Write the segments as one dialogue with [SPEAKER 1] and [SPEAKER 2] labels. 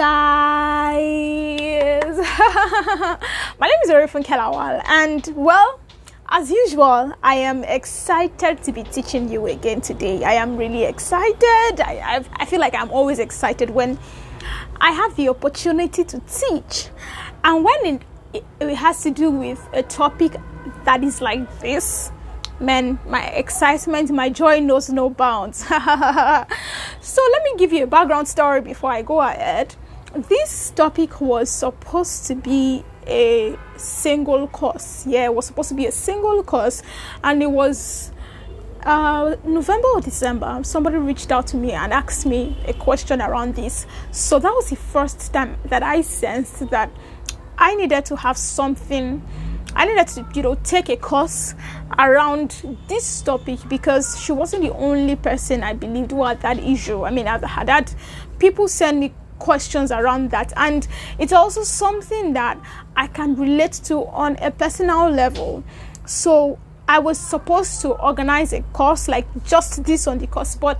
[SPEAKER 1] guys. My name is Orifun Kelawal, and well, as usual, I am excited to be teaching you again today. I am really excited. I, I've, I feel like I'm always excited when I have the opportunity to teach, and when it, it has to do with a topic that is like this man, my excitement, my joy knows no bounds. so let me give you a background story before I go ahead. This topic was supposed to be a single course. Yeah, it was supposed to be a single course, and it was uh, November or December. Somebody reached out to me and asked me a question around this. So that was the first time that I sensed that I needed to have something I needed to, you know, take a course around this topic because she wasn't the only person I believed who had that issue. I mean, I've had people send me questions around that, and it's also something that I can relate to on a personal level. So I was supposed to organize a course like just this on the course, but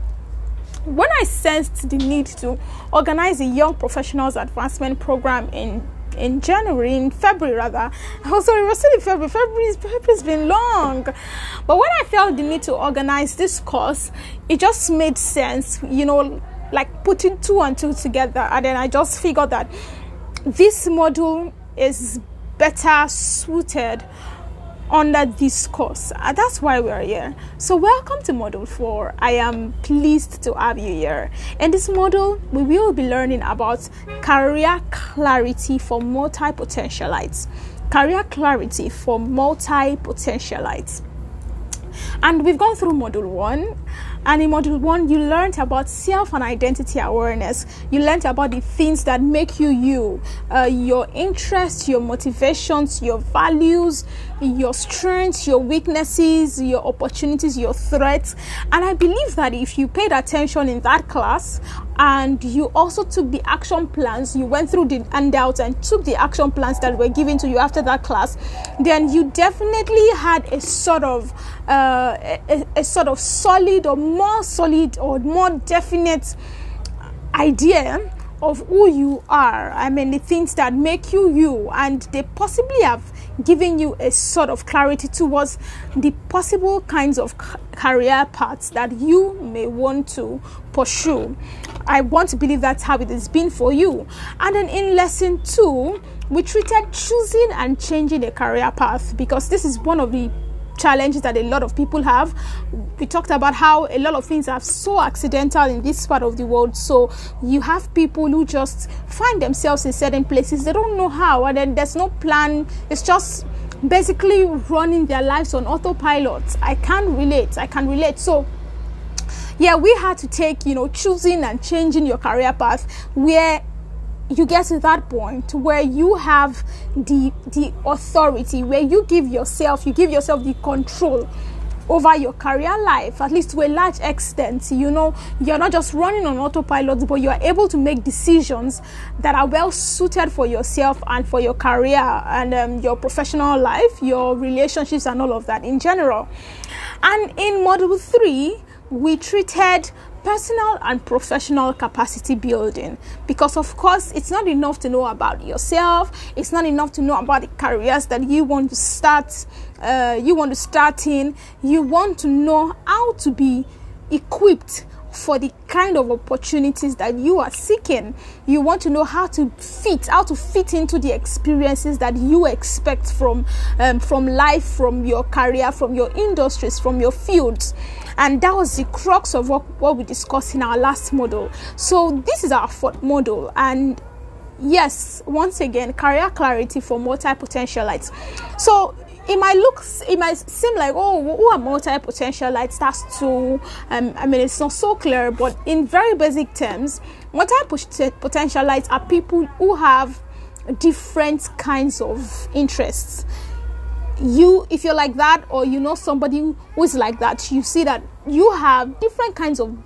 [SPEAKER 1] when I sensed the need to organize a young professionals advancement program in in January, in February rather. Oh, sorry, we're still in February. February, February's been long. But when I felt the need to organize this course, it just made sense, you know, like putting two and two together. And then I just figured that this module is better suited under this course. Uh, that's why we're here. So, welcome to Module 4. I am pleased to have you here. In this module, we will be learning about career clarity for multi potentialites. Career clarity for multi potentialites. And we've gone through Module 1 and in module one, you learned about self and identity awareness. You learned about the things that make you you, uh, your interests, your motivations, your values, your strengths, your weaknesses, your opportunities, your threats. And I believe that if you paid attention in that class and you also took the action plans, you went through the handouts and took the action plans that were given to you after that class, then you definitely had a sort of uh, a, a sort of solid or more solid or more definite idea of who you are. I mean, the things that make you you, and they possibly have given you a sort of clarity towards the possible kinds of career paths that you may want to pursue. I want to believe that's how it has been for you. And then in lesson two, we treated choosing and changing a career path because this is one of the challenges that a lot of people have. We talked about how a lot of things are so accidental in this part of the world. So you have people who just find themselves in certain places, they don't know how, and then there's no plan. It's just basically running their lives on autopilot. I can relate. I can relate. So yeah, we had to take, you know, choosing and changing your career path where you get to that point where you have the the authority where you give yourself you give yourself the control over your career life at least to a large extent. You know you're not just running on autopilot but you are able to make decisions that are well suited for yourself and for your career and um, your professional life your relationships and all of that in general. And in module 3 we treated personal and professional capacity building because of course it's not enough to know about yourself. It's not enough to know about the careers that you want to start uh, you want to start in. You want to know how to be equipped for the kind of opportunities that you are seeking. You want to know how to fit, how to fit into the experiences that you expect from um, from life, from your career, from your industries, from your fields. And that was the crux of what, what we discussed in our last model. So this is our fourth model, and yes, once again, career clarity for multi potentialites. So it might look it might seem like oh who are multi-potentialites that's too? Um, i mean it's not so clear but in very basic terms multi-potentialites are people who have different kinds of interests. You if you're like that or you know somebody who is like that you see that you have different kinds of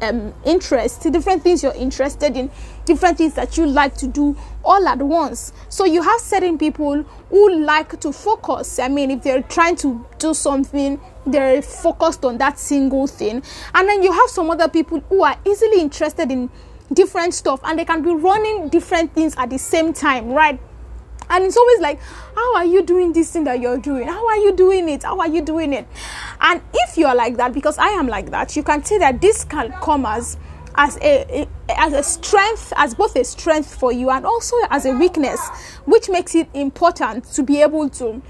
[SPEAKER 1] um, interests, different things you're interested in, different things that you like to do all at once. So you have certain people who like to focus. I mean, if they're trying to do something, they're focused on that single thing. And then you have some other people who are easily interested in different stuff and they can be running different things at the same time right and it's always like how are you doing this thing that you're doing? How are you doing it? How are you doing it? And if you're like that because i am like that you can see that this can come as as a, as a strength as both a strength for you and also as a weakness which makes it important to be able to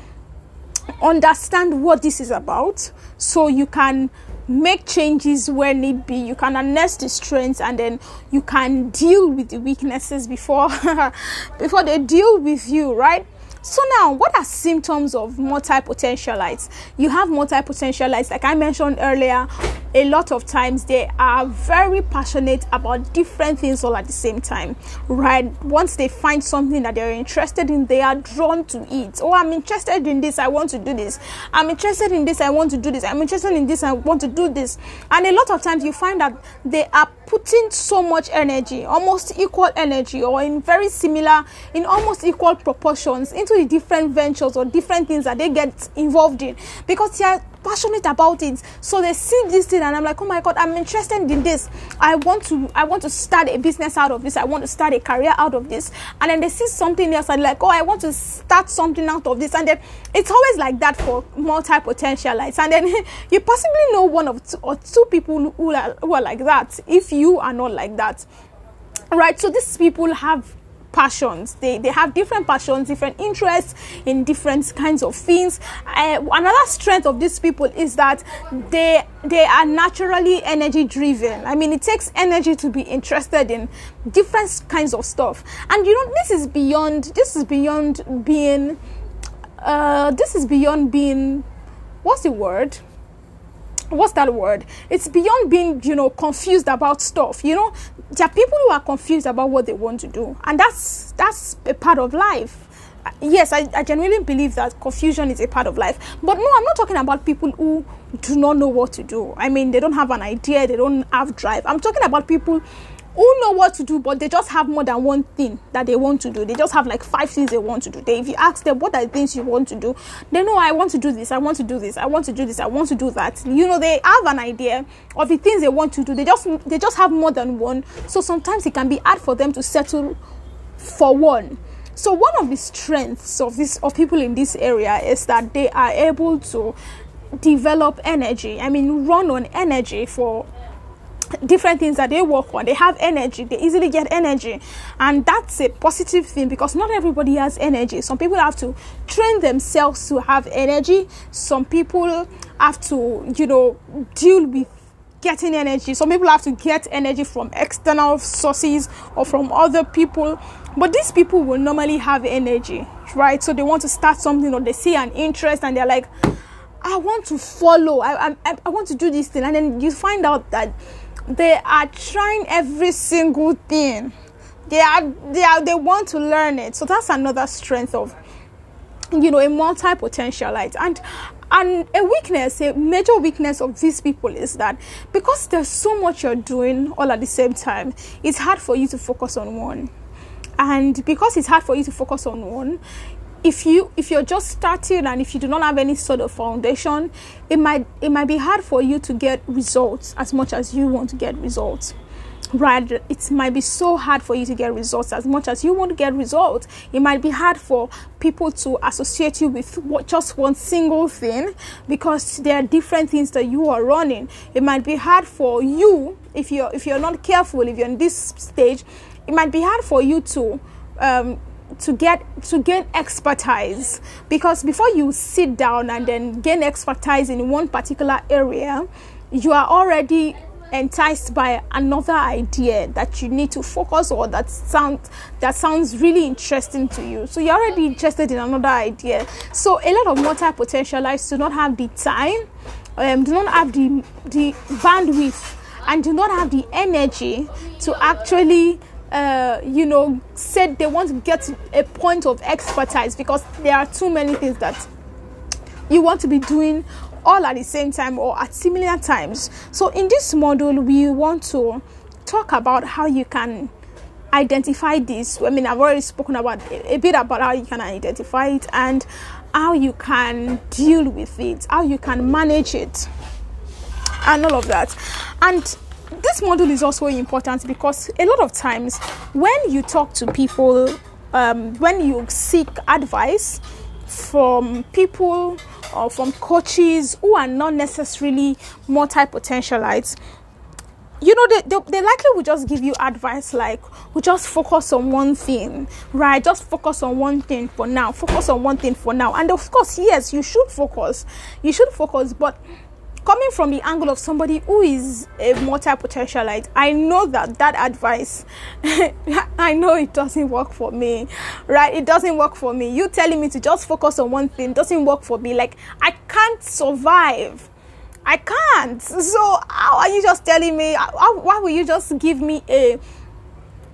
[SPEAKER 1] understand what this is about so you can make changes where need be you can harness the strengths and then you can deal with the weaknesses before before they deal with you right so now, what are symptoms of multi-potentialites? You have multi-potentialites, like I mentioned earlier. A lot of times they are very passionate about different things all at the same time, right? Once they find something that they're interested in, they are drawn to it. Oh, I'm interested in this. I want to do this. I'm interested in this. I want to do this. I'm interested in this. I want to do this. And a lot of times you find that they are putting so much energy, almost equal energy, or in very similar, in almost equal proportions into the different ventures or different things that they get involved in because they are passionate about it. So they see this thing and i'm like oh my god i'm interested in this. I want to i want to start a business out of this. I want to start a career out of this. And then they see something else and like oh i want to start something out of this. And then it's always like that for multi-potentialites. And then you possibly know one of two or two people who are, who are like that if you are not like that. Right? So these people have passions. They they have different passions different interests in different kinds of things. Uh, another strength of these people is that they they are naturally energy driven. I mean it takes energy to be interested in different kinds of stuff. And you know this is beyond this is beyond being uh this is beyond being what's the word what's that word? It's beyond being you know confused about stuff you know? There are people who are confused about what they want to do and that's that's a part of life. Yes I, I genuinely believe that confusion is a part of life. But no i'm not talking about people who do not know what to do. I mean they don't have an idea they don't have drive. I'm talking about people who know what to do, but they just have more than one thing that they want to do. They just have like five things they want to do. They, if you ask them what are the things you want to do, they know I want to do this, I want to do this, I want to do this, I want to do that. You know, they have an idea of the things they want to do. They just they just have more than one. So sometimes it can be hard for them to settle for one. So one of the strengths of this of people in this area is that they are able to develop energy. I mean, run on energy for different things that they work on. They have energy. They easily get energy. And that's a positive thing because not everybody has energy. Some people have to train themselves to have energy. Some people have to you know deal with getting energy. Some people have to get energy from external sources or from other people. But these people will normally have energy right? So they want to start something or they see an interest and they're like i want to follow. I, I, I want to do this thing. And then you find out that they are trying every single thing. They are they are they want to learn it. So that's another strength of you know a multi-potentialite and and a weakness a major weakness of these people is that because there's so much you're doing all at the same time it's hard for you to focus on one. And because it's hard for you to focus on one if you if you're just starting and if you do not have any sort of foundation it might it might be hard for you to get results as much as you want to get results. Right it might be so hard for you to get results as much as you want to get results. It might be hard for people to associate you with what, just one single thing because there are different things that you are running. It might be hard for you if you're if you're not careful if you're in this stage it might be hard for you to um, to get to gain expertise. Because before you sit down and then gain expertise in one particular area you are already enticed by another idea that you need to focus on that sound that sounds really interesting to you. So you're already interested in another idea. So a lot of multi-potentialites do not have the time um, do not have the the bandwidth and do not have the energy to actually uh, you know, said they want to get a point of expertise because there are too many things that you want to be doing all at the same time or at similar times. So, in this module, we want to talk about how you can identify this. I mean, I've already spoken about a bit about how you can identify it and how you can deal with it, how you can manage it, and all of that. And this model is also important because a lot of times when you talk to people, um, when you seek advice from people or from coaches who are not necessarily multi potentialites, you know, they, they, they, likely will just give you advice like, we just focus on one thing, right? Just focus on one thing for now. Focus on one thing for now. And of course, yes, you should focus. You should focus, but coming from the angle of somebody who is a multi-potentialite i know that that advice i know it doesn't work for me right? It doesn't work for me. You telling me to just focus on one thing doesn't work for me. Like i can't survive. I can't. So how are you just telling me how, why will you just give me a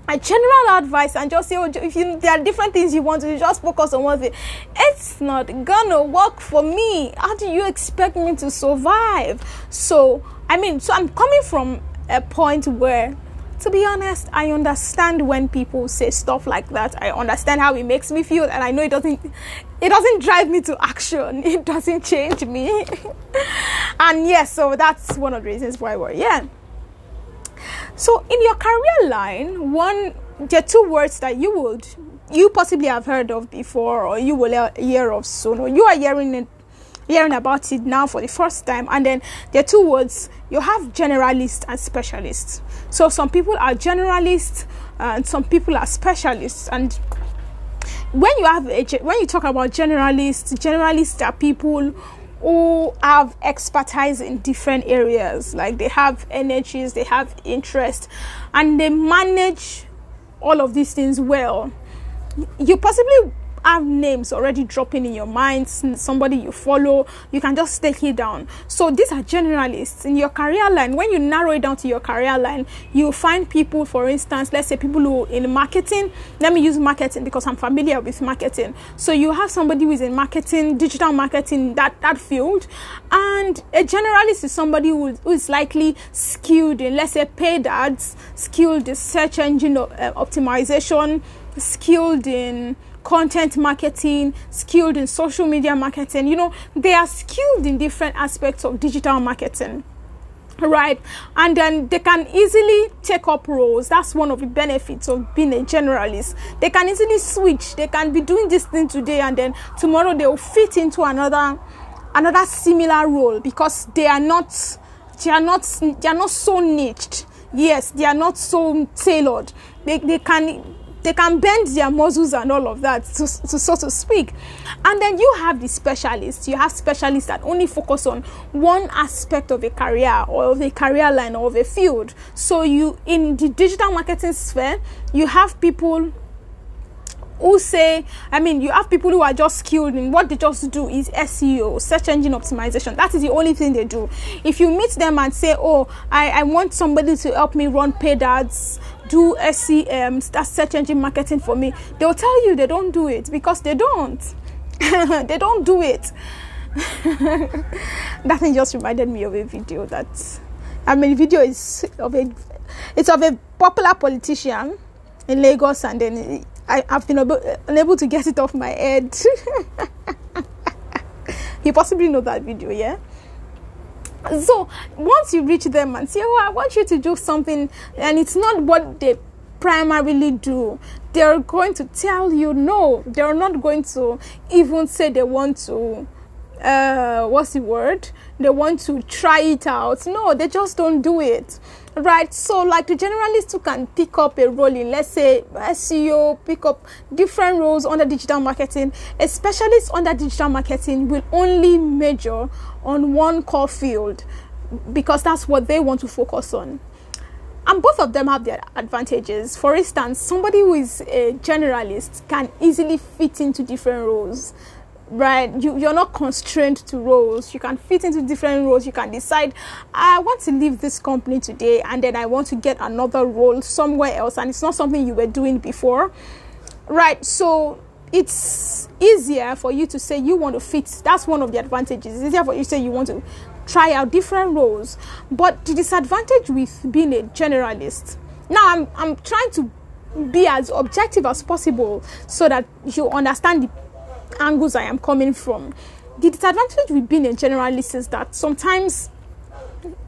[SPEAKER 1] a general advice and just say, oh, if you, there are different things you want to just focus on one thing. It's not gonna work for me. How do you expect me to survive? So, I mean, so I'm coming from a point where, to be honest, I understand when people say stuff like that. I understand how it makes me feel, and I know it doesn't, it doesn't drive me to action. It doesn't change me. and yes, so that's one of the reasons why we're here. So in your career line, one there are two words that you would you possibly have heard of before or you will hear of soon or you are hearing it hearing about it now for the first time and then there are two words. You have generalist and specialist. So some people are generalists uh, and some people are specialists and when you have a, when you talk about generalists generalists are people who have expertise in different areas. Like they have energies they have interest and they manage all of these things well. You possibly have names already dropping in your mind, somebody you follow, you can just take it down. So these are generalists in your career line. When you narrow it down to your career line, you find people, for instance, let's say people who in marketing. Let me use marketing because I'm familiar with marketing. So you have somebody who is in marketing, digital marketing, that that field, and a generalist is somebody who, who is likely skilled in, let's say, paid ads, skilled in search engine uh, optimization, skilled in content marketing, skilled in social media marketing. You know, they are skilled in different aspects of digital marketing right? And then they can easily take up roles. That's one of the benefits of being a generalist. They can easily switch. They can be doing this thing today and then tomorrow they will fit into another another similar role because they are not they are not they are not so niched. Yes they are not so tailored. They, they can they can bend their muscles and all of that so to speak and then you have the specialists you have specialists that only focus on one aspect of a career or of a career line or of a field so you in the digital marketing sphere you have people who say, I mean, you have people who are just skilled in what they just do is SEO, search engine optimization. That is the only thing they do. If you meet them and say, Oh, I, I want somebody to help me run paid ads, do SEM, that's search engine marketing for me, they'll tell you they don't do it because they don't. they don't do it. that thing just reminded me of a video that I mean video is of a it's of a popular politician in Lagos and then I, have been able, unable to get it off my head. you possibly know that video, yeah? So once you reach them and say, Oh, I want you to do something, and it's not what they primarily do, they're going to tell you no. They're not going to even say they want to uh what's the word they want to try it out. No they just don't do it. Right? So like the generalist who can pick up a role in let's say seo pick up different roles under digital marketing a specialist under digital marketing will only major on one core field because that's what they want to focus on. And both of them have their advantages. For instance somebody who is a generalist can easily fit into different roles right you, you're not constrained to roles. You can fit into different roles. You can decide i want to leave this company today and then i want to get another role somewhere else. And it's not something you were doing before. Right so it's easier for you to say you want to fit. That's one of the advantages. It's easier for you to say you want to try out different roles. But the disadvantage with being a generalist now i'm, I'm trying to be as objective as possible so that you understand the angles I am coming from. The disadvantage with being a generalist is that sometimes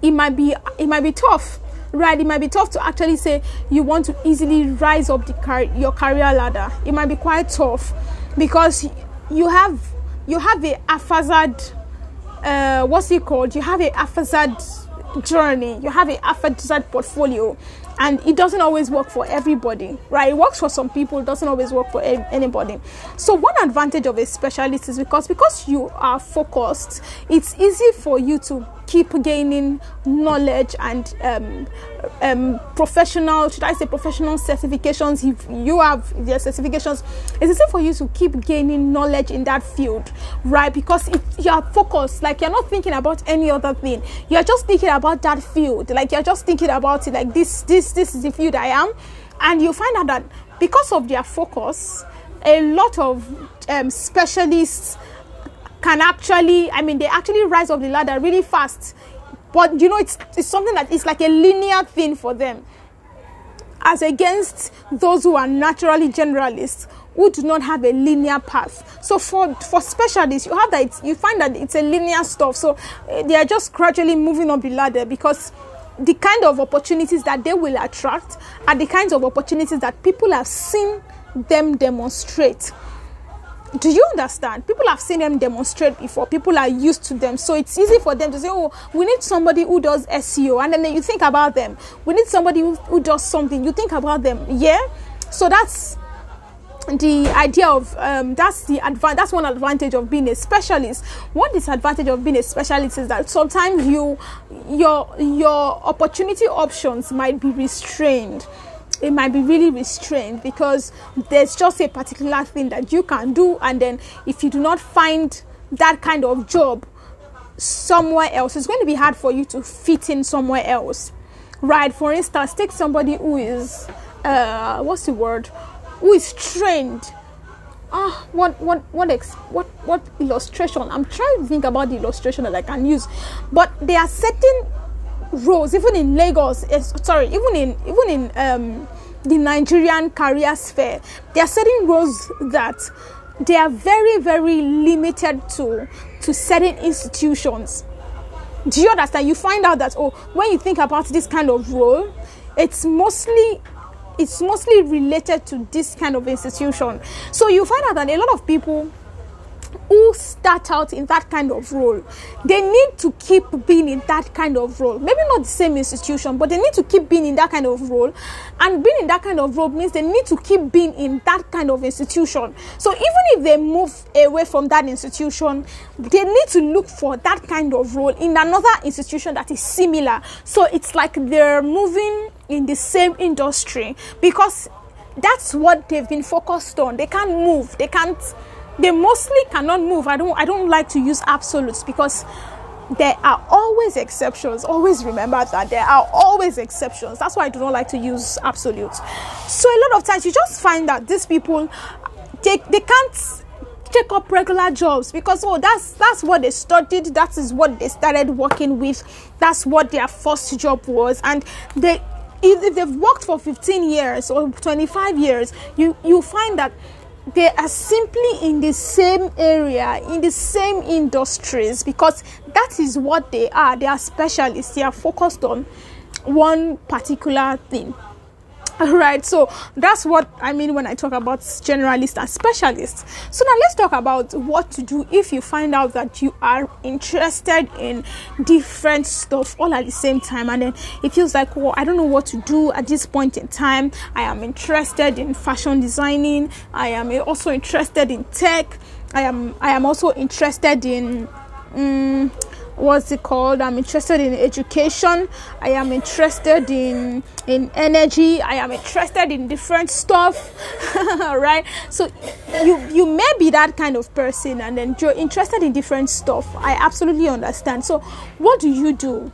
[SPEAKER 1] it might be it might be tough right? It might be tough to actually say you want to easily rise up the car- your career ladder. It might be quite tough because you have you have a haphazard uh, what's it called? You have a haphazard journey. You have a haphazard portfolio, and it doesn't always work for everybody right? It works for some people doesn't always work for anybody. So one advantage of a specialist is because because you are focused it's easy for you to keep gaining knowledge and um, um, professional, should I say, professional certifications. If you have their certifications, it's easy for you to keep gaining knowledge in that field, right? Because if you are focused, like you're not thinking about any other thing, you're just thinking about that field, like you're just thinking about it, like this, this, this is the field I am, and you find out that because of their focus, a lot of um, specialists can actually, I mean, they actually rise up the ladder really fast. But you know, it's, it's something that is like a linear thing for them, as against those who are naturally generalists who do not have a linear path. So for for specialists, you have that you find that it's a linear stuff. So eh, they are just gradually moving up the ladder because the kind of opportunities that they will attract are the kinds of opportunities that people have seen them demonstrate do you understand? People have seen them demonstrate before. People are used to them. So it's easy for them to say, oh, we need somebody who does SEO. And then you think about them. We need somebody who, does something. You think about them. Yeah? So that's the idea of um, that's the advan- that's one advantage of being a specialist one disadvantage of being a specialist is that sometimes you your your opportunity options might be restrained it might be really restrained because there's just a particular thing that you can do. And then if you do not find that kind of job somewhere else it's going to be hard for you to fit in somewhere else. Right for instance take somebody who is uh what's the word? Who is trained. Ah what what what ex- what what illustration? I'm trying to think about the illustration that i can use. But there are certain roles, even in Lagos, sorry, even in even in um, the Nigerian career sphere, there are certain roles that they are very very limited to to certain institutions. Do you understand? You find out that oh, when you think about this kind of role, it's mostly it's mostly related to this kind of institution. So you find out that a lot of people who start out in that kind of role, they need to keep being in that kind of role. Maybe not the same institution, but they need to keep being in that kind of role. And being in that kind of role means they need to keep being in that kind of institution. So even if they move away from that institution, they need to look for that kind of role in another institution that is similar. So it's like they're moving in the same industry because that's what they've been focused on. They can't move. They can't they mostly cannot move. I don't I don't like to use absolutes because there are always exceptions. Always remember that there are always exceptions. That's why I do not like to use absolutes. So a lot of times you just find that these people they, they can't take up regular jobs because oh that's that's what they studied that is what they started working with that's what their first job was and they if they've worked for 15 years or 25 years you you find that they are simply in the same area, in the same industries, because that is what they are. They are specialists, they are focused on one particular thing. right so that's what i mean when i talk about generalists and specialists. So now let's talk about what to do if you find out that you are interested in different stuff all at the same time. And then it feels like well i don't know what to do at this point in time. I am interested in fashion designing. I am also interested in tech. I am i am also interested in um, what's it called? I'm interested in education. I am interested in in energy. I am interested in different stuff right? So you you may be that kind of person and then you're interested in different stuff. I absolutely understand. So what do you do?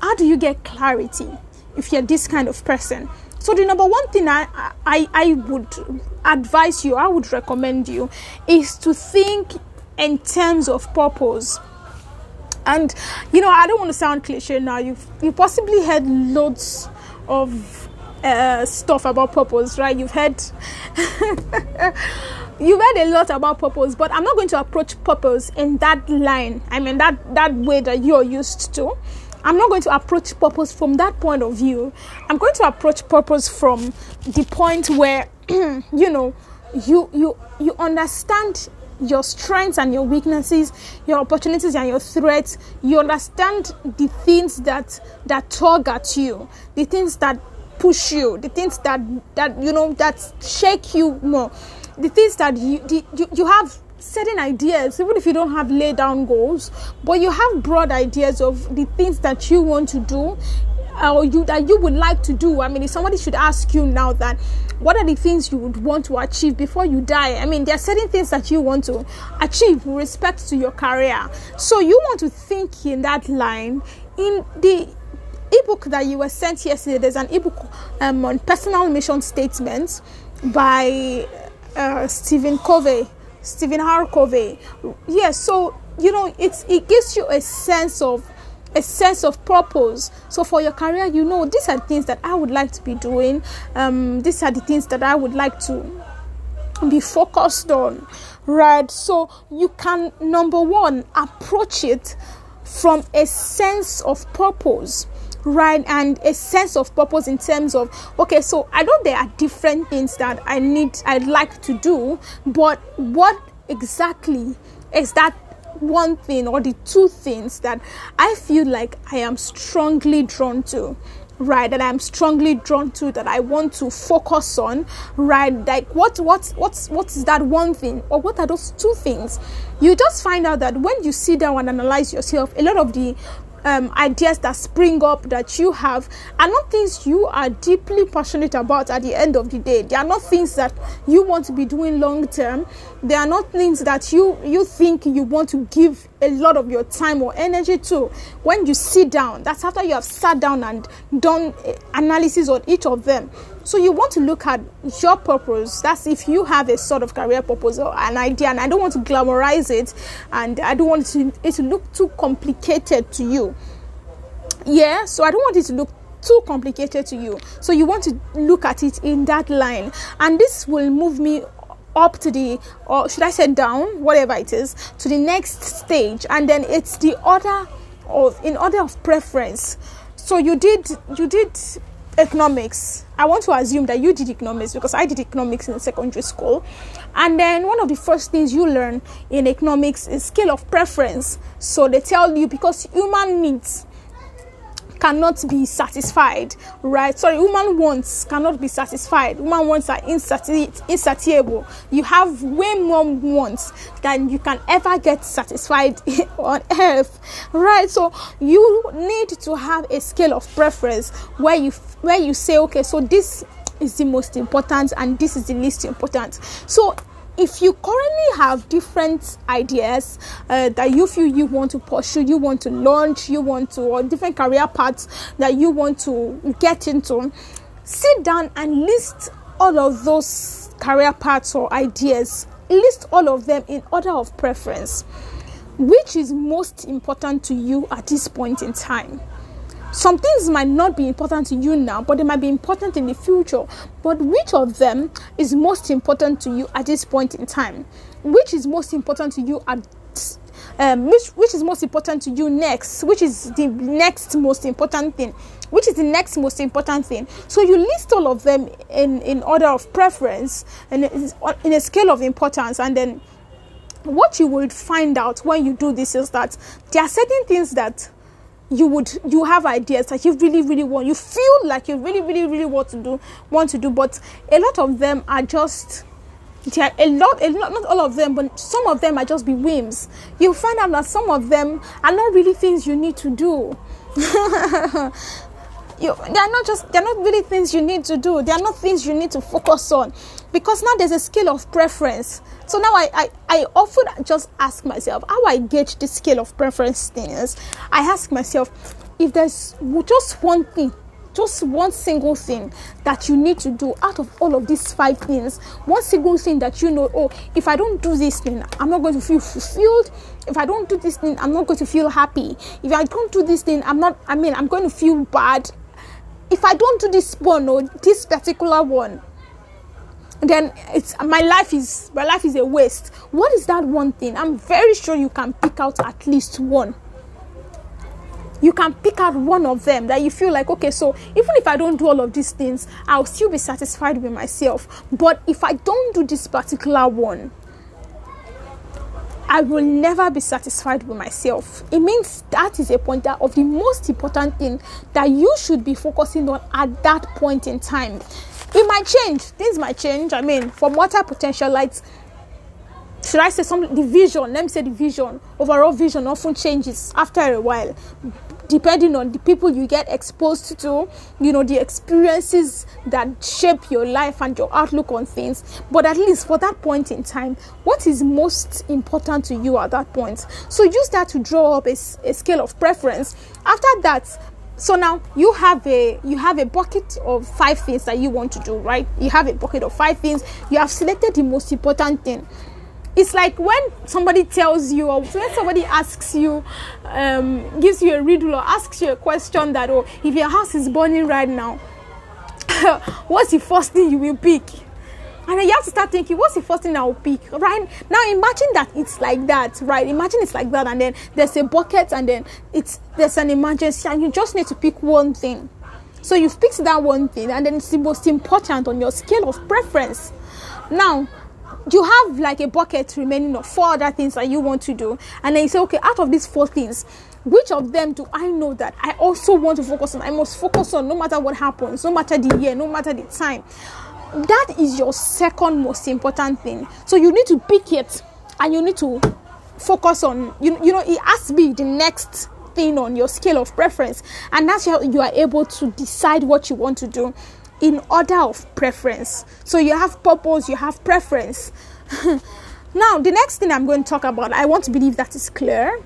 [SPEAKER 1] How do you get clarity if you're this kind of person? So the number one thing I, I I would advise you, I would recommend you, is to think in terms of purpose and you know, I don't want to sound cliche now. You've you possibly heard loads of uh, stuff about purpose, right? You've heard you've heard a lot about purpose, but I'm not going to approach purpose in that line. I mean that that way that you're used to. I'm not going to approach purpose from that point of view. I'm going to approach purpose from the point where you know you you you understand your strengths and your weaknesses, your opportunities and your threats. You understand the things that that tug at you, the things that push you, the things that that you know that shake you more, the things that you the, you, you have certain ideas, even if you don't have laid down goals, but you have broad ideas of the things that you want to do or you that you would like to do. I mean, if somebody should ask you now that what are the things you would want to achieve before you die? I mean, there are certain things that you want to achieve with respect to your career. So you want to think in that line. In the ebook that you were sent yesterday, there's an ebook um, on personal mission statements by uh, Stephen Covey. Stephen R. Covey. Yes, yeah, so you know, it's it gives you a sense of a sense of purpose. So for your career, you know, these are the things that I would like to be doing. Um, these are the things that I would like to be focused on, right? So you can number one approach it from a sense of purpose right and a sense of purpose in terms of okay so i know there are different things that i need i'd like to do but what exactly is that one thing or the two things that I feel like I am strongly drawn to right? That i'm strongly drawn to that i want to focus on right? Like what what what's what's that one thing or what are those two things? You just find out that when you sit down and analyze yourself a lot of the um, ideas that spring up that you have are not things you are deeply passionate about at the end of the day. They are not things that you want to be doing long term. They are not things that you you think you want to give a lot of your time or energy to. When you sit down, that's after you have sat down and done eh, analysis on each of them. So you want to look at your purpose. That's if you have a sort of career purpose or an idea, and I don't want to glamorize it, and I don't want it to, it to look too complicated to you. Yeah, so I don't want it to look too complicated to you. So you want to look at it in that line, and this will move me up to the or should I say down, whatever it is, to the next stage, and then it's the order of in order of preference. So you did you did economics. I want to assume that you did economics because I did economics in secondary school. And then one of the first things you learn in economics is scale of preference. So they tell you because human needs cannot be satisfied, right? Sorry, woman wants cannot be satisfied. Woman wants are insati- insatiable. You have way more wants than you can ever get satisfied on earth, right? So you need to have a scale of preference where you where you say, okay, so this is the most important and this is the least important. So if you currently have different ideas uh, that you feel you want to pursue, you want to launch, you want to, or different career paths that you want to get into, sit down and list all of those career paths or ideas. List all of them in order of preference. Which is most important to you at this point in time? Some things might not be important to you now, but they might be important in the future. But which of them is most important to you at this point in time? Which is most important to you at um, which which is most important to you next? Which is the next most important thing? Which is the next most important thing? So you list all of them in in order of preference and in a scale of importance, and then what you will find out when you do this is that there are certain things that you would you have ideas that you really really want you feel like you really really really want to do want to do but a lot of them are just are a lot, a lot not all of them but some of them are just be whims. You find out that some of them are not really things you need to do. You, they are not just they're not really things you need to do. They are not things you need to focus on because now there's a scale of preference so now I, I, I often just ask myself how I gauge the scale of preference things. I ask myself if there's just one thing, just one single thing that you need to do out of all of these five things, one single thing that you know, oh, if I don't do this thing, I'm not going to feel fulfilled. If I don't do this thing, I'm not going to feel happy. If I don't do this thing, I'm not, I mean, I'm going to feel bad. If I don't do this one or this particular one, then it's my life is my life is a waste what is that one thing i'm very sure you can pick out at least one you can pick out one of them that you feel like okay so even if i don't do all of these things i'll still be satisfied with myself but if i don't do this particular one I will never be satisfied with myself. It means that is a pointer of the most important thing that you should be focusing on at that point in time. It might change, things might change. I mean, for multi potentialites, should I say some the vision? Let me say the vision. Overall vision often changes after a while depending on the people you get exposed to, you know, the experiences that shape your life and your outlook on things. But at least for that point in time, what is most important to you at that point? So use that to draw up a, a scale of preference. After that, so now you have a you have a bucket of five things that you want to do right? You have a bucket of five things. You have selected the most important thing. It's like when somebody tells you or when somebody asks you um, gives you a riddle or asks you a question that oh if your house is burning right now what's the first thing you will pick and then you have to start thinking what's the first thing i'll pick right? Now imagine that it's like that right? Imagine it's like that and then there's a bucket and then it's there's an emergency and you just need to pick one thing. So you've picked that one thing and then it's the most important on your scale of preference. Now you have like a bucket remaining of four other things that you want to do and then you say okay out of these four things which of them do i know that i also want to focus on? I must focus on no matter what happens no matter the year no matter the time that is your second most important thing so you need to pick it and you need to focus on you, you know it has to be the next thing on your scale of preference and that's how you are able to decide what you want to do in order of preference. So you have purpose, you have preference. now, the next thing I'm going to talk about, I want to believe that is clear.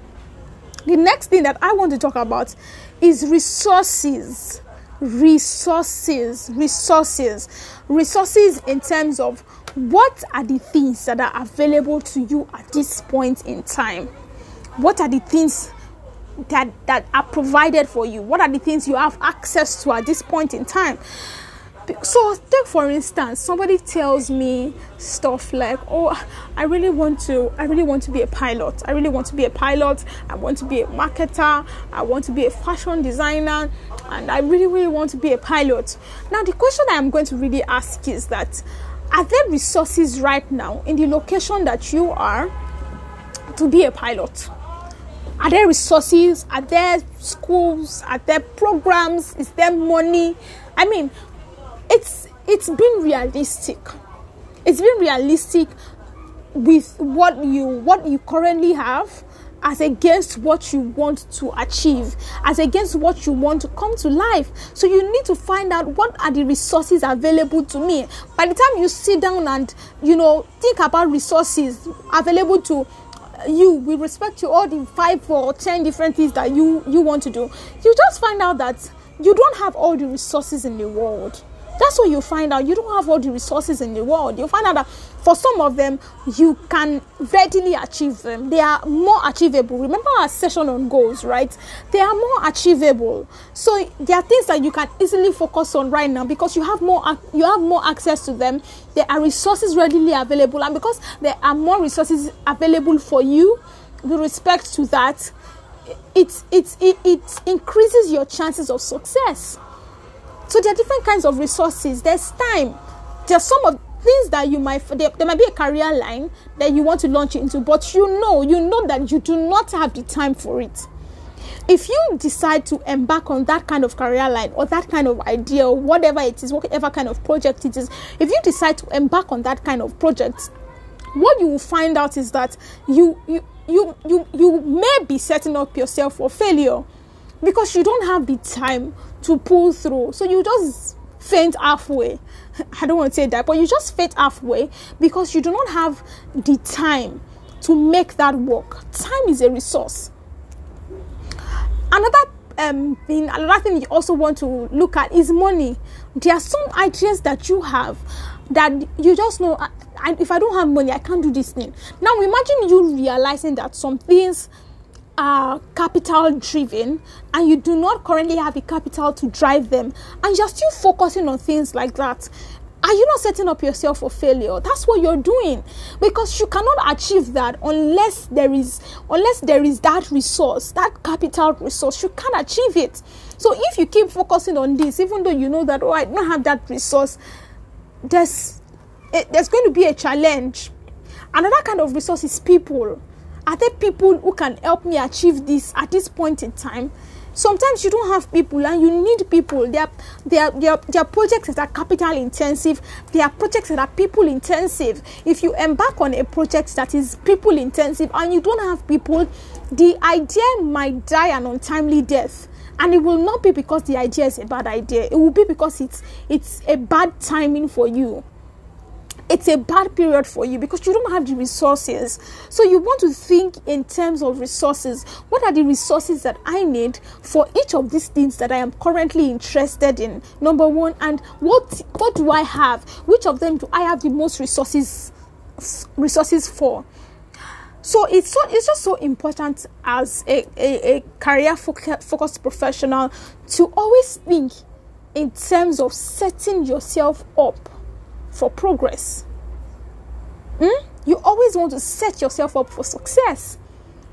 [SPEAKER 1] The next thing that I want to talk about is resources. Resources, resources, resources in terms of what are the things that are available to you at this point in time? What are the things that, that are provided for you? What are the things you have access to at this point in time? So take for instance somebody tells me stuff like oh i really want to i really want to be a pilot. I really want to be a pilot. I want to be a marketer. I want to be a fashion designer. And i really really want to be a pilot. Now the question i am going to really ask is that are there resources right now in the location that you are to be a pilot? Are there resources? Are there schools? Are there programs? Is there money? I mean it's it's been realistic. It's been realistic with what you what you currently have as against what you want to achieve as against what you want to come to life. So you need to find out what are the resources available to me. By the time you sit down and you know think about resources available to you with respect to all the five or ten different things that you you want to do you just find out that you don't have all the resources in the world that's what you find out. You don't have all the resources in the world. You find out that for some of them, you can readily achieve them. They are more achievable. Remember our session on goals, right? They are more achievable. So there are things that you can easily focus on right now because you have more you have more access to them. There are resources readily available, and because there are more resources available for you, with respect to that, it it, it, it increases your chances of success. So there are different kinds of resources. There's time. There's some of things that you might there, there might be a career line that you want to launch into, but you know, you know that you do not have the time for it. If you decide to embark on that kind of career line or that kind of idea or whatever it is, whatever kind of project it is, if you decide to embark on that kind of project, what you will find out is that you you you you, you may be setting up yourself for failure because you don't have the time to pull through. So you just faint halfway. I don't want to say that, but you just faint halfway because you do not have the time to make that work. Time is a resource. Another um, thing, another thing you also want to look at is money. There are some ideas that you have that you just know. I, if I don't have money, I can't do this thing. Now imagine you realizing that some things are capital driven and you do not currently have the capital to drive them and you're still focusing on things like that are you not setting up yourself for failure? That's what you're doing. Because you cannot achieve that unless there is unless there is that resource that capital resource. You can't achieve it. So if you keep focusing on this even though you know that oh i don't have that resource there's eh, there's going to be a challenge. Another kind of resource is people are there people who can help me achieve this at this point in time? Sometimes you don't have people and you need people. There are, there are, there are, there are projects that are capital intensive. There are projects that are people intensive. If you embark on a project that is people intensive and you don't have people the idea might die an untimely death. And it will not be because the idea is a bad idea. It will be because it's it's a bad timing for you it's a bad period for you because you don't have the resources. So you want to think in terms of resources. What are the resources that I need for each of these things that I am currently interested in? Number one, and what what do I have? Which of them do I have the most resources resources for? So it's so it's just so important as a, a, a career focused professional to always think in terms of setting yourself up for progress. Hmm? You always want to set yourself up for success.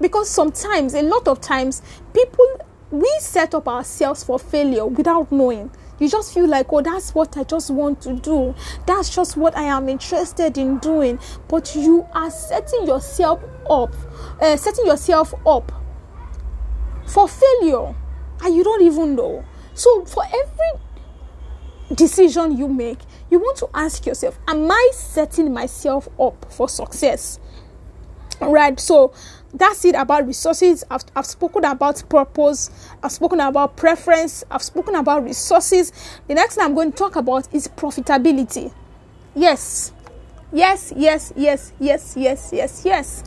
[SPEAKER 1] Because sometimes, a lot of times, people, we set up ourselves for failure without knowing. You just feel like, oh, that's what I just want to do. That's just what I am interested in doing. But you are setting yourself up, uh, setting yourself up for failure, and you don't even know. So, for every decision you make, you want to ask yourself, Am I setting myself up for success? Right, so that's it about resources. I've, I've spoken about purpose, I've spoken about preference, I've spoken about resources. The next thing I'm going to talk about is profitability. Yes, yes, yes, yes, yes, yes, yes, yes.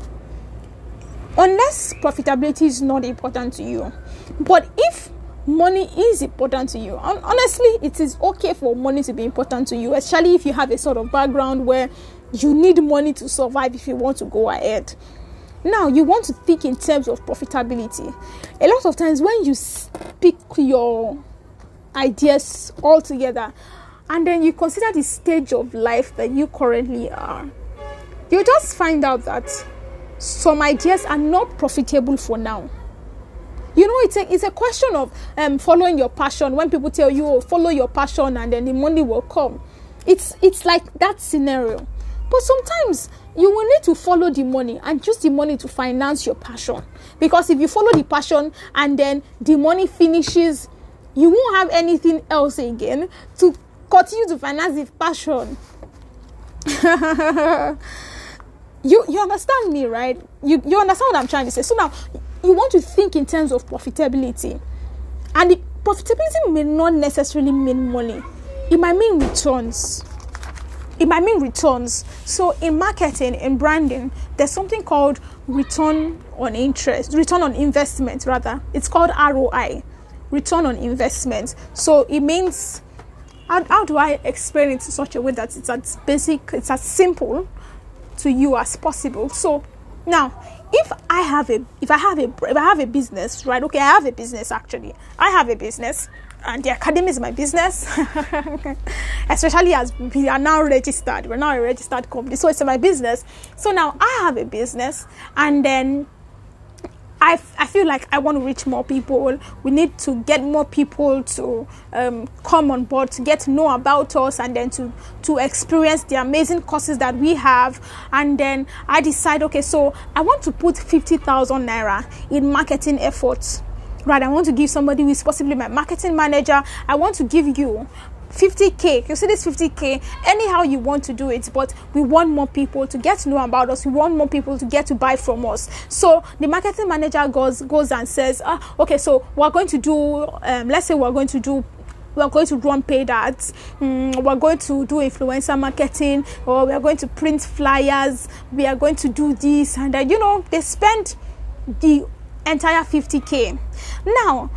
[SPEAKER 1] Unless profitability is not important to you, but if money is important to you. And honestly, it is okay for money to be important to you, especially if you have a sort of background where you need money to survive if you want to go ahead. Now, you want to think in terms of profitability. A lot of times, when you speak your ideas all together and then you consider the stage of life that you currently are, you just find out that some ideas are not profitable for now you know it's a, it's a question of um, following your passion. When people tell you oh, follow your passion and then the money will come. It's it's like that scenario. But sometimes you will need to follow the money and use the money to finance your passion. Because if you follow the passion and then the money finishes you won't have anything else again to continue to finance the passion. You you understand me right? You you understand what i'm trying to say? So now you want to think in terms of profitability. And the profitability may not necessarily mean money, it might mean returns. It might mean returns. So, in marketing, in branding, there's something called return on interest, return on investment, rather. It's called ROI, return on investment. So, it means how, how do I explain it in such a way that it's as basic, it's as simple to you as possible? So, now if I have a if I have a if I have a business, right? Okay, I have a business actually. I have a business and the academy is my business. Especially as we are now registered. We're now a registered company. So it's my business. So now I have a business and then I, I feel like I want to reach more people. We need to get more people to um, come on board to get to know about us and then to, to experience the amazing courses that we have. And then I decide, okay, so I want to put 50,000 naira in marketing efforts. Right, I want to give somebody who is possibly my marketing manager. I want to give you 50k you see this 50k anyhow you want to do it but we want more people to get to know about us. We want more people to get to buy from us. So the marketing manager goes goes and says ah, okay so we're going to do um, let's say we're going to do we're going to run paid ads. Mm, we're going to do influencer marketing or we're going to print flyers. We are going to do this and then you know they spend the entire 50k now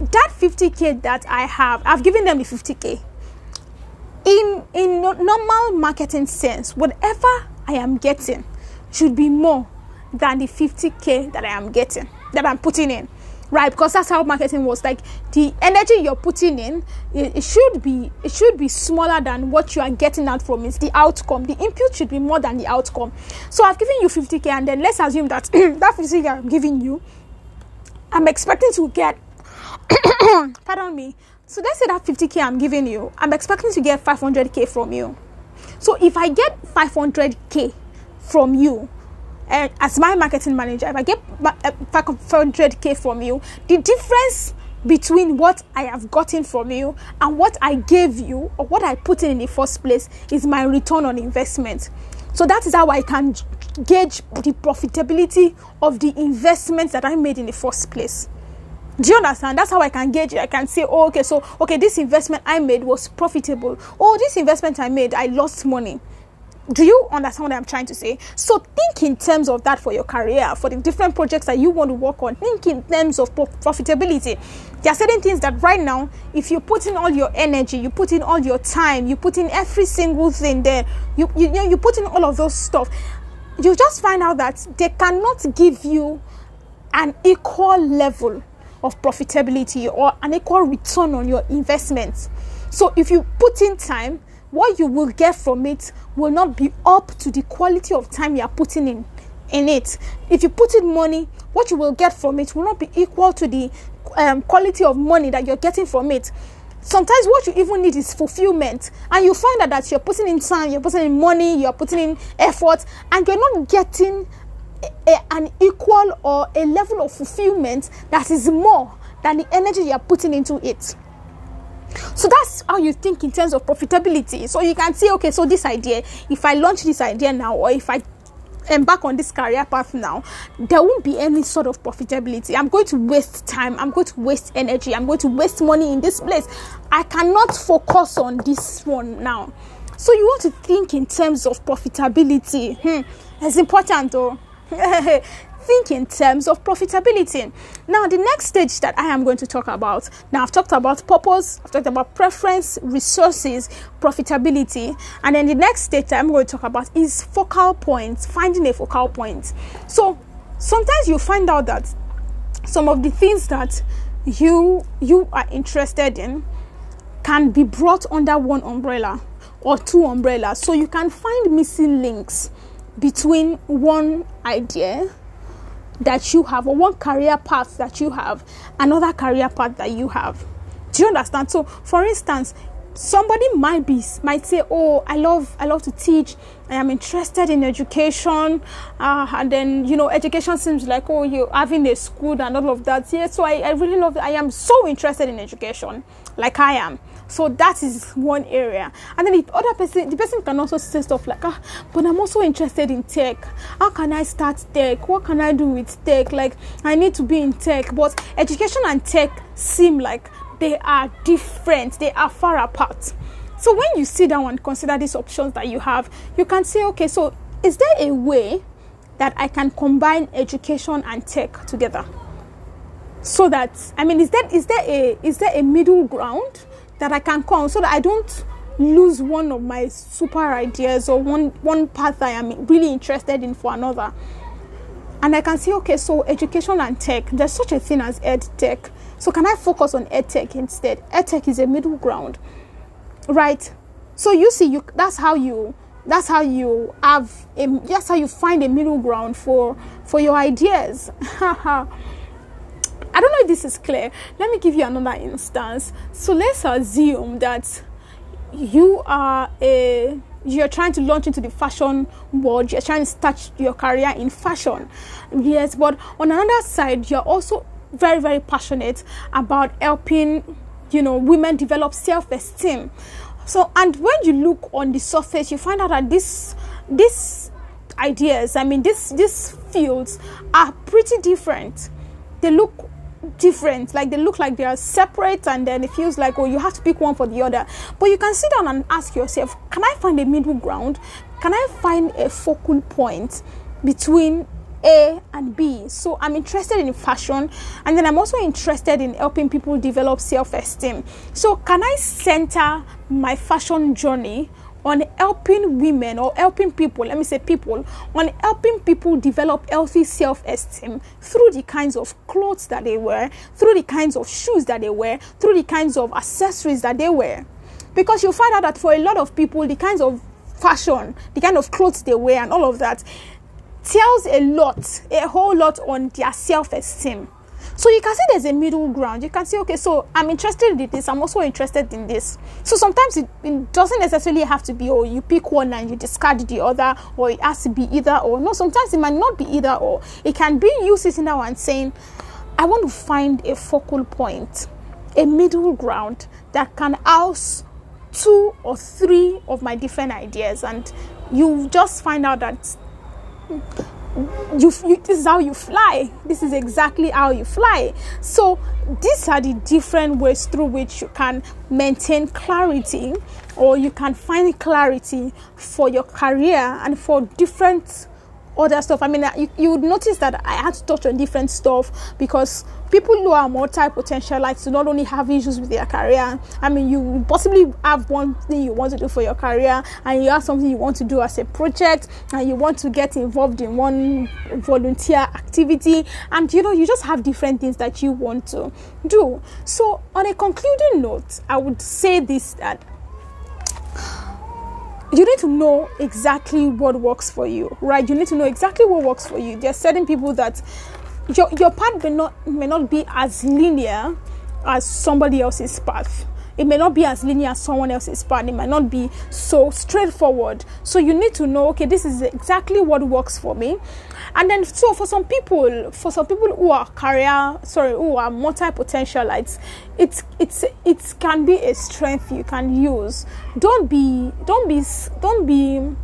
[SPEAKER 1] that 50k that I have, I've given them the 50k. In in normal marketing sense, whatever I am getting should be more than the 50k that I am getting, that I'm putting in. right because that's how marketing was like the energy you're putting in it, it, should be it should be smaller than what you are getting out from it the outcome the input should be more than the outcome so i've given you 50k and then let's assume that that 50k i'm giving you i'm expecting to get pardon me so let's say that 50k i'm giving you i'm expecting to get 500k from you so if i get 500k from you and as my marketing manager, if I get 500k uh, from you, the difference between what I have gotten from you and what I gave you or what I put in in the first place is my return on investment. So that is how I can gauge the profitability of the investments that I made in the first place. Do you understand? That's how I can gauge it. I can say, oh, okay, so okay, this investment I made was profitable. Oh, this investment I made, I lost money do you understand what I'm trying to say? So think in terms of that for your career, for the different projects that you want to work on. Think in terms of profitability. There are certain things that right now, if you put in all your energy, you put in all your time, you put in every single thing there, you you, know you put in all of those stuff, you just find out that they cannot give you an equal level of profitability or an equal return on your investment. So if you put in time, what you will get from it will not be up to the quality of time you are putting in in it. If you put in money, what you will get from it will not be equal to the um, quality of money that you're getting from it. Sometimes what you even need is fulfillment, and you find out that you're putting in time, you're putting in money, you're putting in effort, and you're not getting a, an equal or a level of fulfillment that is more than the energy you're putting into it. So that's how you think in terms of profitability. So you can say, okay, so this idea, if I launch this idea now, or if I embark on this career path now, there won't be any sort of profitability. I'm going to waste time, I'm going to waste energy, I'm going to waste money in this place. I cannot focus on this one now. So you want to think in terms of profitability. Hmm. It's important though. think in terms of profitability. Now, the next stage that I am going to talk about now, I've talked about purpose, I've talked about preference, resources, profitability, and then the next stage that I'm going to talk about is focal points, finding a focal point. So, sometimes you find out that some of the things that you you are interested in can be brought under one umbrella or two umbrellas so you can find missing links between one idea that you have or one career path that you have another career path that you have. Do you understand? So for instance somebody might be might say oh i love i love to teach i am interested in education uh, and then you know education seems like oh you're having a school and all of that yeah so i, I really love i am so interested in education like i am so that is one area. And then the other person, the person can also say stuff like, ah, but I'm also interested in tech. How can I start tech? What can I do with tech? Like, I need to be in tech. But education and tech seem like they are different, they are far apart. So when you sit down and consider these options that you have, you can say, okay, so is there a way that I can combine education and tech together? So that I mean, is there is there a is there a middle ground that I can come so that I don't lose one of my super ideas or one one path I am really interested in for another. And I can say, okay, so education and tech, there's such a thing as ed tech. So can I focus on ed tech instead? Ed tech is a middle ground, right? So you see, you that's how you that's how you have a, that's how you find a middle ground for for your ideas. I don't know if this is clear. Let me give you another instance. So let's assume that you are a you're trying to launch into the fashion world, you're trying to start your career in fashion. Yes, but on another side, you're also very, very passionate about helping, you know, women develop self-esteem. So and when you look on the surface, you find out that this these ideas, I mean this these fields are pretty different. They look different like they look like they are separate and then it feels like oh you have to pick one for the other but you can sit down and ask yourself can i find a middle ground can i find a focal point between a and B. So I'm interested in fashion and then I'm also interested in helping people develop self esteem. So, can I center my fashion journey on helping women or helping people, let me say people, on helping people develop healthy self esteem through the kinds of clothes that they wear, through the kinds of shoes that they wear, through the kinds of accessories that they wear. Because you'll find out that for a lot of people, the kinds of fashion, the kind of clothes they wear, and all of that tells a lot, a whole lot on their self esteem. So you can see there's a middle ground. You can say, okay, so I'm interested in this, I'm also interested in this. So sometimes it, it, doesn't necessarily have to be, oh, you pick one and you discard the other, or it has to be either or. No, sometimes it might not be either or. It can be you sitting down and saying, I want to find a focal point, a middle ground that can house two or three of my different ideas, and you just find out that you, you, this is how you fly. This is exactly how you fly. So these are the different ways through which you can maintain clarity or you can find clarity for your career and for different other stuff. I mean, you, you would notice that I had to touch on different stuff because people who are multi potentialites do not only have issues with their career. I mean, you possibly have one thing you want to do for your career, and you have something you want to do as a project, and you want to get involved in one volunteer activity, and you know, you just have different things that you want to do. So, on a concluding note, I would say this that you need to know exactly what works for you, right? You need to know exactly what works for you. There are certain people that your, your path may not may not be as linear as somebody else's path. It may not be as linear as someone else's path. It might not be so straightforward. So you need to know, okay, this is exactly what works for me. And then, so for some people, for some people who are career, sorry, who are multi-potentialites, it's it's it can be a strength you can use. Don't be don't be don't be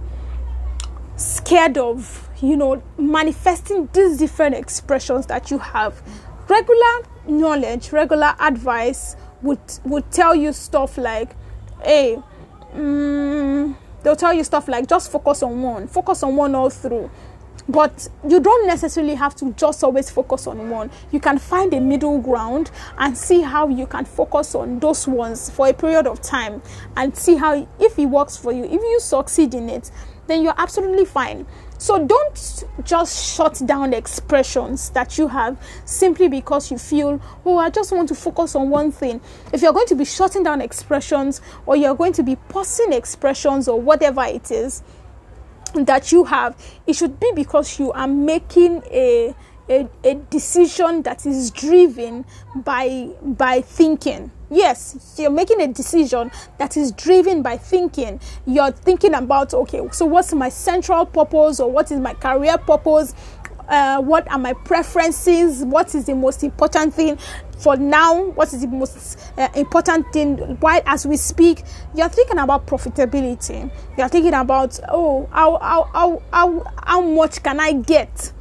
[SPEAKER 1] scared of you know manifesting these different expressions that you have. Regular knowledge, regular advice would would tell you stuff like, hey. Mm, they'll tell you stuff like just focus on one focus on one all through but you don't necessarily have to just always focus on one you can find a middle ground and see how you can focus on those ones for a period of time and see how if it works for you if you succeed in it then you're absolutely fine so don't just shut down the expressions that you have simply because you feel, oh, I just want to focus on one thing. If you're going to be shutting down expressions or you're going to be pausing expressions or whatever it is, that you have, it should be because you are making a, a, a decision that is driven by by thinking. Yes, you're making a decision that is driven by thinking. You're thinking about okay, so what's my central purpose or what is my career purpose? Uh, what are my preferences? What is the most important thing? for now what is the most uh, important thing why as we speak you're thinking about profitability you're thinking about oh how, how, how, how, how much can i get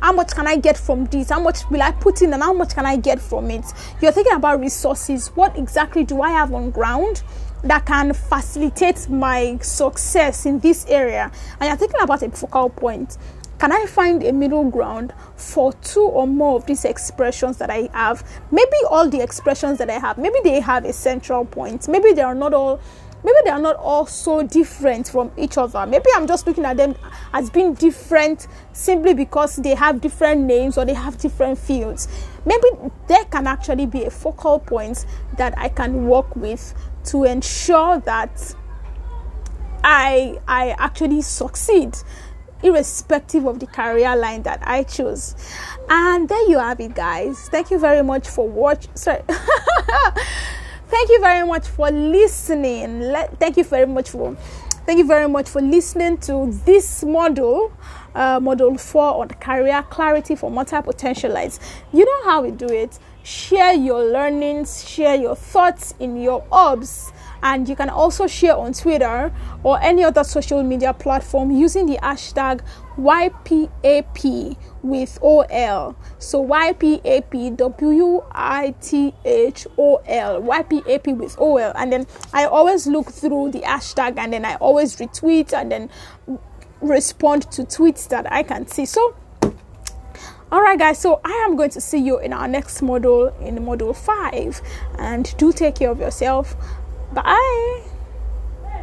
[SPEAKER 1] how much can I get from this? How much will I put in and how much can I get from it? You're thinking about resources. What exactly do I have on ground that can facilitate my success in this area? And you're thinking about a focal point. Can I find a middle ground for two or more of these expressions that I have? Maybe all the expressions that I have, maybe they have a central point. Maybe they are not all maybe they are not all so different from each other. Maybe I'm just looking at them as being different simply because they have different names or they have different fields. Maybe there can actually be a focal point that I can work with to ensure that I I actually succeed irrespective of the career line that I choose. And there you have it, guys. Thank you very much for watching. Sorry. thank you very much for listening. Let, thank you very much for thank you very much for listening to this model. Uh, model 4 on career clarity for multi-potentialites. You know how we do it. Share your learnings, share your thoughts in your orbs and you can also share on Twitter or any other social media platform using the hashtag YPAP with OL. So YPAP W I T H O L YPAP with OL. And then I always look through the hashtag and then I always retweet and then respond to tweets that I can see. So all right guys so i am going to see you in our next model in module 5 and do take care of yourself Bye.